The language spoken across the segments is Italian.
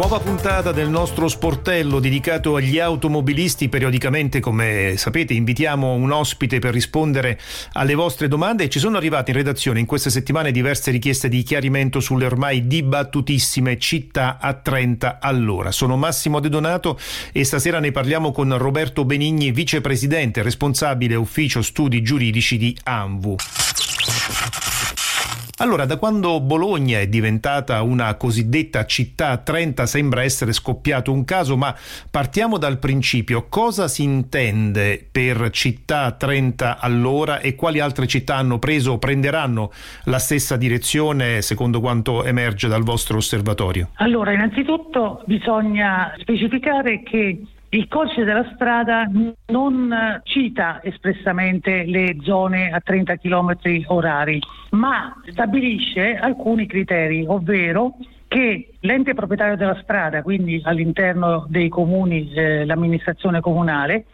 Nuova puntata del nostro sportello dedicato agli automobilisti. Periodicamente, come sapete, invitiamo un ospite per rispondere alle vostre domande. Ci sono arrivate in redazione in queste settimane diverse richieste di chiarimento sulle ormai dibattutissime città a 30 all'ora. Sono Massimo De Donato e stasera ne parliamo con Roberto Benigni, vicepresidente responsabile ufficio studi giuridici di ANVU. Allora, da quando Bologna è diventata una cosiddetta città a 30 sembra essere scoppiato un caso, ma partiamo dal principio. Cosa si intende per città a 30 all'ora e quali altre città hanno preso o prenderanno la stessa direzione secondo quanto emerge dal vostro osservatorio? Allora, innanzitutto bisogna specificare che il codice della strada non cita espressamente le zone a 30 km orari, ma stabilisce alcuni criteri, ovvero che l'ente proprietario della strada, quindi all'interno dei comuni eh, l'amministrazione comunale,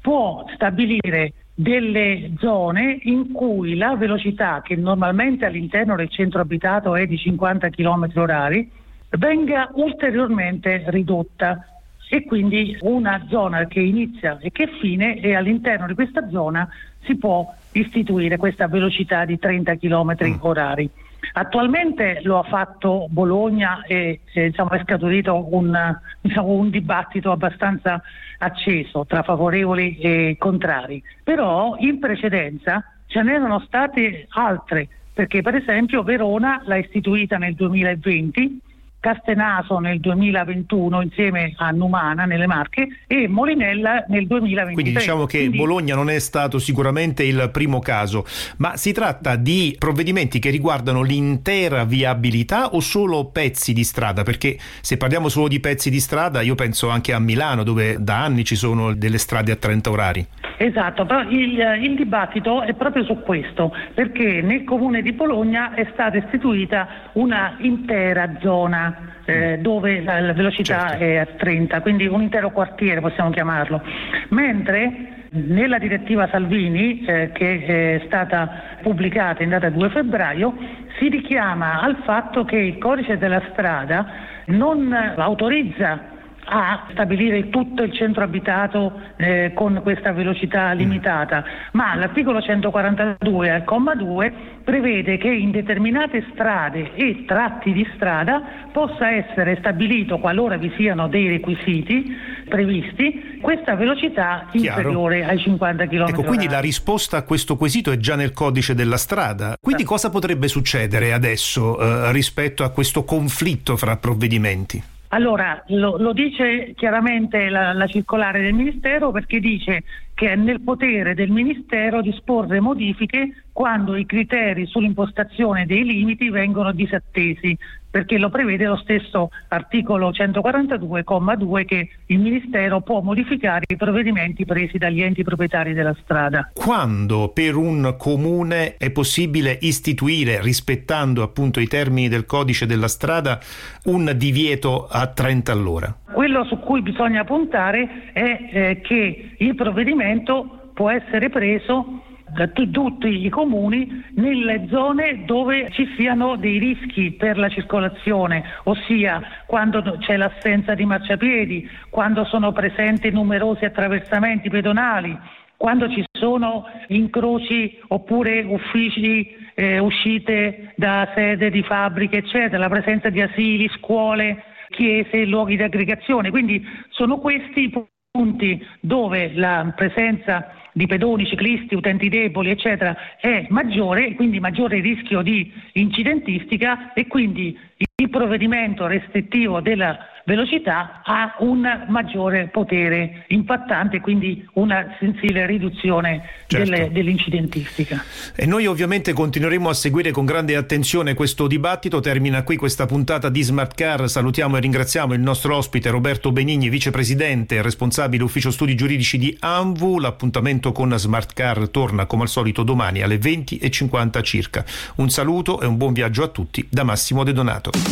può stabilire delle zone in cui la velocità che normalmente all'interno del centro abitato è di 50 km orari venga ulteriormente ridotta e quindi una zona che inizia e che fine e all'interno di questa zona si può istituire questa velocità di 30 km mm. orari. Attualmente lo ha fatto Bologna e eh, diciamo, è scaturito un, diciamo, un, dibattito abbastanza acceso tra favorevoli e contrari, però in precedenza ce n'erano state altre, perché per esempio Verona l'ha istituita nel 2020 Castenaso nel 2021 insieme a Numana nelle Marche e Molinella nel 2023. Quindi diciamo che Quindi... Bologna non è stato sicuramente il primo caso, ma si tratta di provvedimenti che riguardano l'intera viabilità o solo pezzi di strada? Perché se parliamo solo di pezzi di strada io penso anche a Milano dove da anni ci sono delle strade a 30 orari. Esatto, però il, il, dibattito è proprio su questo, perché nel comune di Bologna è stata istituita una intera zona eh, dove la, la velocità certo. è a 30, quindi un intero quartiere possiamo chiamarlo, mentre nella direttiva Salvini eh, che è stata pubblicata in data 2 febbraio si richiama al fatto che il codice della strada non autorizza a stabilire tutto il centro abitato eh, con questa velocità mm. limitata, ma l'articolo 142 al comma 2 prevede che in determinate strade e tratti di strada possa essere stabilito, qualora vi siano dei requisiti previsti, questa velocità inferiore Chiaro. ai 50 km. Ecco, quindi la risposta a questo quesito è già nel codice della strada. Quindi cosa potrebbe succedere adesso eh, rispetto a questo conflitto fra provvedimenti? Allora, lo, lo dice chiaramente la, la, circolare del Ministero perché dice che è nel potere del Ministero disporre modifiche quando i criteri sull'impostazione dei limiti vengono disattesi perché lo prevede lo stesso articolo 142,2 che il Ministero può modificare i provvedimenti presi dagli enti proprietari della strada. Quando per un comune è possibile istituire, rispettando appunto i termini del codice della strada, un divieto a 30 all'ora? Quello su cui bisogna puntare è eh, che il provvedimento può essere preso da tutti i comuni nelle zone dove ci siano dei rischi per la circolazione, ossia quando c'è l'assenza di marciapiedi, quando sono presenti numerosi attraversamenti pedonali, quando ci sono incroci oppure uffici, eh, uscite da sede di fabbriche, eccetera, la presenza di asili, scuole, chiese, luoghi di aggregazione. Quindi sono questi i punti dove la presenza di pedoni, ciclisti, utenti deboli, eccetera, è maggiore, quindi maggiore rischio di incidentistica e quindi il provvedimento restrittivo della velocità ha un maggiore potere impattante, quindi una sensibile riduzione certo. delle, dell'incidentistica. E noi ovviamente continueremo a seguire con grande attenzione questo dibattito. Termina qui questa puntata di Smart Car. Salutiamo e ringraziamo il nostro ospite Roberto Benigni, vicepresidente e responsabile ufficio studi giuridici di ANVU. L'appuntamento con Smart Car torna come al solito domani alle 20.50 circa. Un saluto e un buon viaggio a tutti da Massimo De Donato.